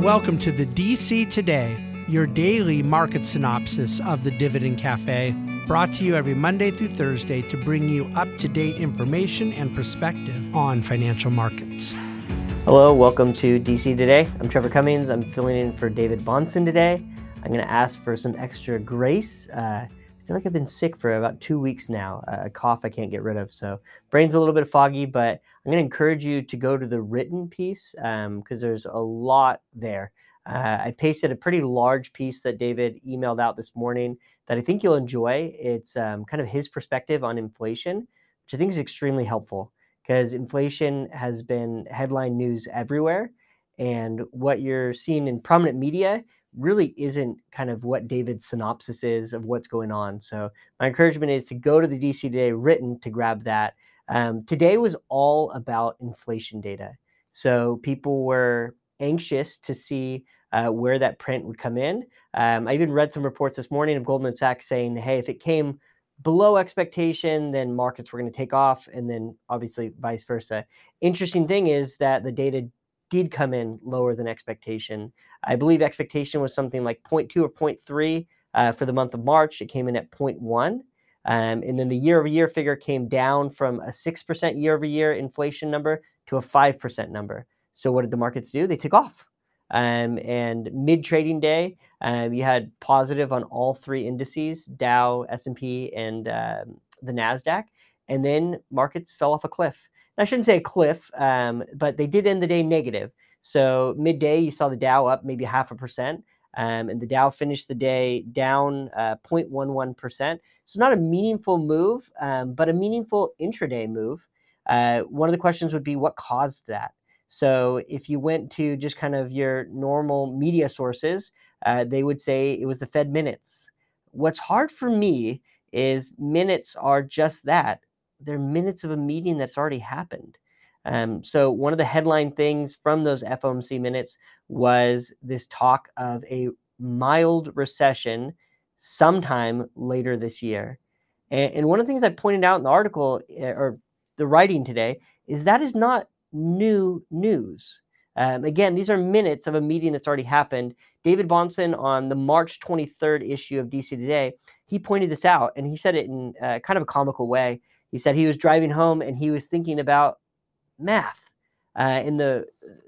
Welcome to the DC Today, your daily market synopsis of the Dividend Cafe, brought to you every Monday through Thursday to bring you up to date information and perspective on financial markets. Hello, welcome to DC Today. I'm Trevor Cummings. I'm filling in for David Bahnsen today. I'm going to ask for some extra grace. Uh, I feel like I've been sick for about two weeks now, a cough I can't get rid of. So, brain's a little bit foggy, but I'm going to encourage you to go to the written piece because um, there's a lot there. Uh, I pasted a pretty large piece that David emailed out this morning that I think you'll enjoy. It's um, kind of his perspective on inflation, which I think is extremely helpful because inflation has been headline news everywhere. And what you're seeing in prominent media really isn't kind of what David's synopsis is of what's going on. So, my encouragement is to go to the DC Today written to grab that um, today was all about inflation data. So people were anxious to see uh, where that print would come in. Um, I even read some reports this morning of Goldman Sachs saying, hey, if it came below expectation, then markets were going to take off, and then obviously vice versa. Interesting thing is that the data did come in lower than expectation. I believe expectation was something like 0.2 or 0.3 uh, for the month of March. It came in at 0.1. Um, and then the year over year figure came down from a 6% year over year inflation number to a 5% number. So what did the markets do? They took off. Um, and mid trading day, um, you had positive on all three indices: Dow, S and um, the Nasdaq. And then markets fell off a cliff. I shouldn't say a cliff, um, but they did end the day negative. So midday, you saw the Dow up maybe half a percent. Um, and the Dow finished the day down uh, 0.11%. So not a meaningful move, um, but a meaningful intraday move. Uh, one of the questions would be what caused that? So if you went to just kind of your normal media sources, uh, they would say it was the Fed minutes. What's hard for me is minutes are just that. They're minutes of a meeting that's already happened. Um, so one of the headline things from those FOMC minutes was this talk of a mild recession sometime later this year. And, and one of the things I pointed out in the article eh, or the writing today is that is not new news. Um, again, these are minutes of a meeting that's already happened. David Bahnsen on the March 23rd issue of DC Today, he pointed this out and he said it in uh, kind of a comical way. He said he was driving home and he was thinking about math. Uh, and the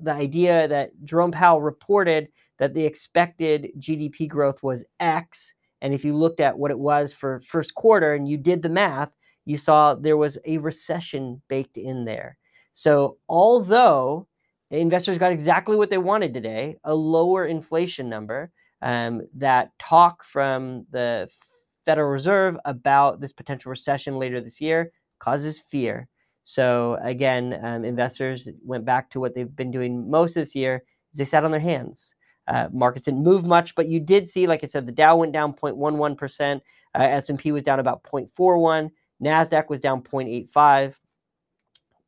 the idea that Jerome Powell reported that the expected GDP growth was X, and if you looked at what it was for first quarter and you did the math, you saw there was a recession baked in there. So although investors got exactly what they wanted today, a lower inflation number, um, that talk from the Federal Reserve about this potential recession later this year causes fear. So again, um, investors went back to what they've been doing most of this year. Is they sat on their hands. Uh, markets didn't move much, but you did see, like I said, the Dow went down 0.11 percent. Uh, S&P was down about 0.41. Nasdaq was down 0.85.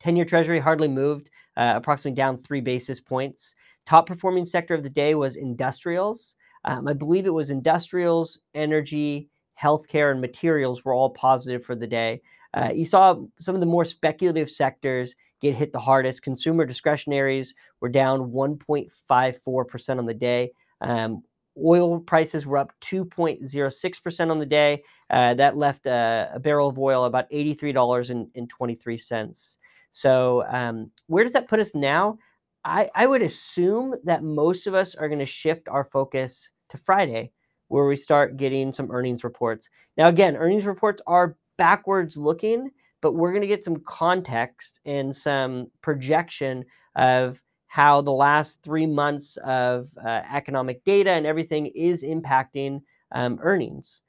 10-year Treasury hardly moved, uh, approximately down three basis points. Top performing sector of the day was industrials. Um, I believe it was industrials, energy, healthcare, and materials were all positive for the day. Uh, you saw some of the more speculative sectors get hit the hardest. Consumer discretionaries were down 1.54% on the day. Um, oil prices were up 2.06% on the day. Uh, that left a, a, barrel of oil about $83.23. So, um, where does that put us now? I, I would assume that most of us are going to shift our focus to Friday, where we start getting some earnings reports. Now, again, earnings reports are backwards looking, but we're going to get some context and some projection of how the last three months of uh, economic data and everything is impacting um, earnings.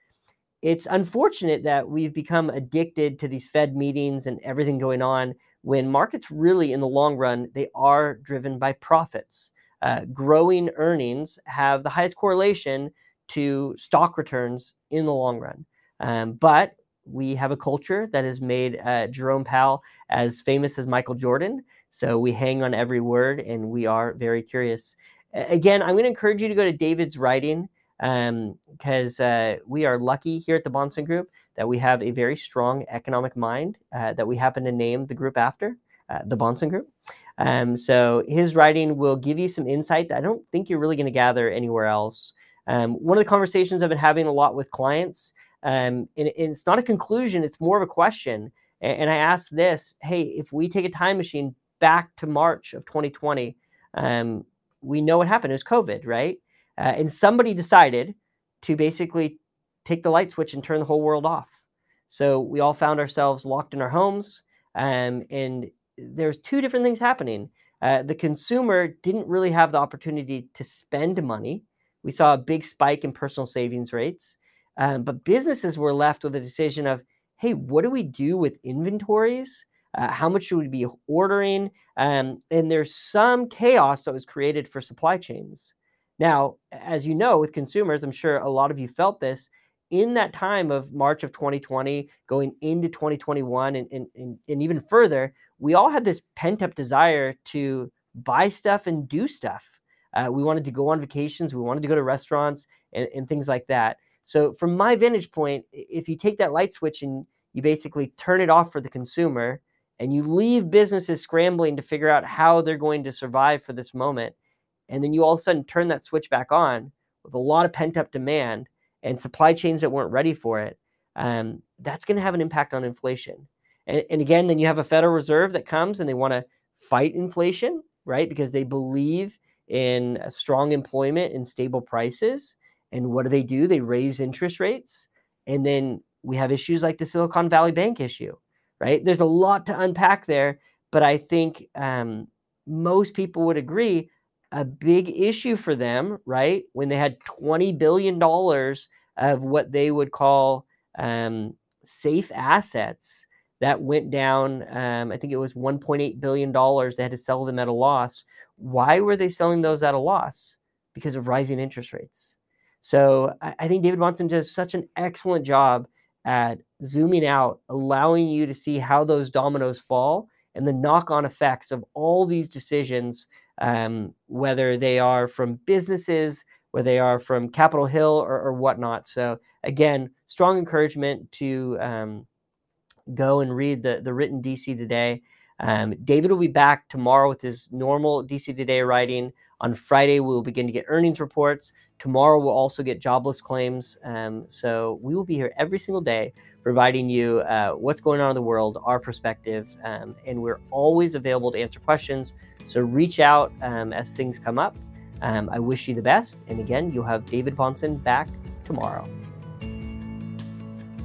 It's unfortunate that we've become addicted to these Fed meetings and everything going on when markets really, in the long run, they are driven by profits. Uh, growing earnings have the highest correlation to stock returns in the long run. Um, but we have a culture that has made uh, Jerome Powell as famous as Michael Jordan. So we hang on every word and we are very curious. Again, I'm going to encourage you to go to David's writing because um, uh, we are lucky here at the Bahnsen Group that we have a very strong economic mind uh, that we happen to name the group after, uh, the Bahnsen Group. Um, so his writing will give you some insight that I don't think you're really going to gather anywhere else. Um, one of the conversations I've been having a lot with clients, um, and, and, it's not a conclusion, it's more of a question. And, and I asked this hey, if we take a time machine back to March of 2020, um, we know what happened. It was COVID, right? Uh, and somebody decided to basically take the light switch and turn the whole world off. So we all found ourselves locked in our homes. Um, and there's two different things happening. Uh, the consumer didn't really have the opportunity to spend money. We saw a big spike in personal savings rates. Um, but businesses were left with a decision of, hey, what do we do with inventories? Uh, how much should we be ordering? Um, and there's some chaos that was created for supply chains. Now, as you know, with consumers, I'm sure a lot of you felt this in that time of March of 2020, going into 2021, and, and, and, and even further, we all had this pent up desire to buy stuff and do stuff. Uh, we wanted to go on vacations, we wanted to go to restaurants and, and things like that. So, from my vantage point, if you take that light switch and you basically turn it off for the consumer and you leave businesses scrambling to figure out how they're going to survive for this moment, and then you all of a sudden turn that switch back on with a lot of pent up demand and supply chains that weren't ready for it, um, that's going to have an impact on inflation. And, and again, then you have a Federal Reserve that comes and they want to fight inflation, right? Because they believe in strong employment and stable prices. And what do they do? They raise interest rates. And then we have issues like the Silicon Valley Bank issue, right? There's a lot to unpack there, but I think um, most people would agree a big issue for them, right? When they had $20 billion of what they would call um, safe assets that went down. Um, I think it was $1.8 billion. They had to sell them at a loss. Why were they selling those at a loss? Because of rising interest rates. So I, I think David Bahnsen does such an excellent job at zooming out, allowing you to see how those dominoes fall and the knock on effects of all these decisions um, whether they are from businesses, whether they are from Capitol Hill or, or whatnot. So again, strong encouragement to um, go and read the, the written DC Today. Um, David will be back tomorrow with his normal DC Today writing. On Friday, we will begin to get earnings reports. Tomorrow, we'll also get jobless claims. Um, so we will be here every single day providing you uh, what's going on in the world, our perspective, um, and we're always available to answer questions. So reach out um, as things come up. Um, I wish you the best. And again, you'll have David Bahnsen back tomorrow.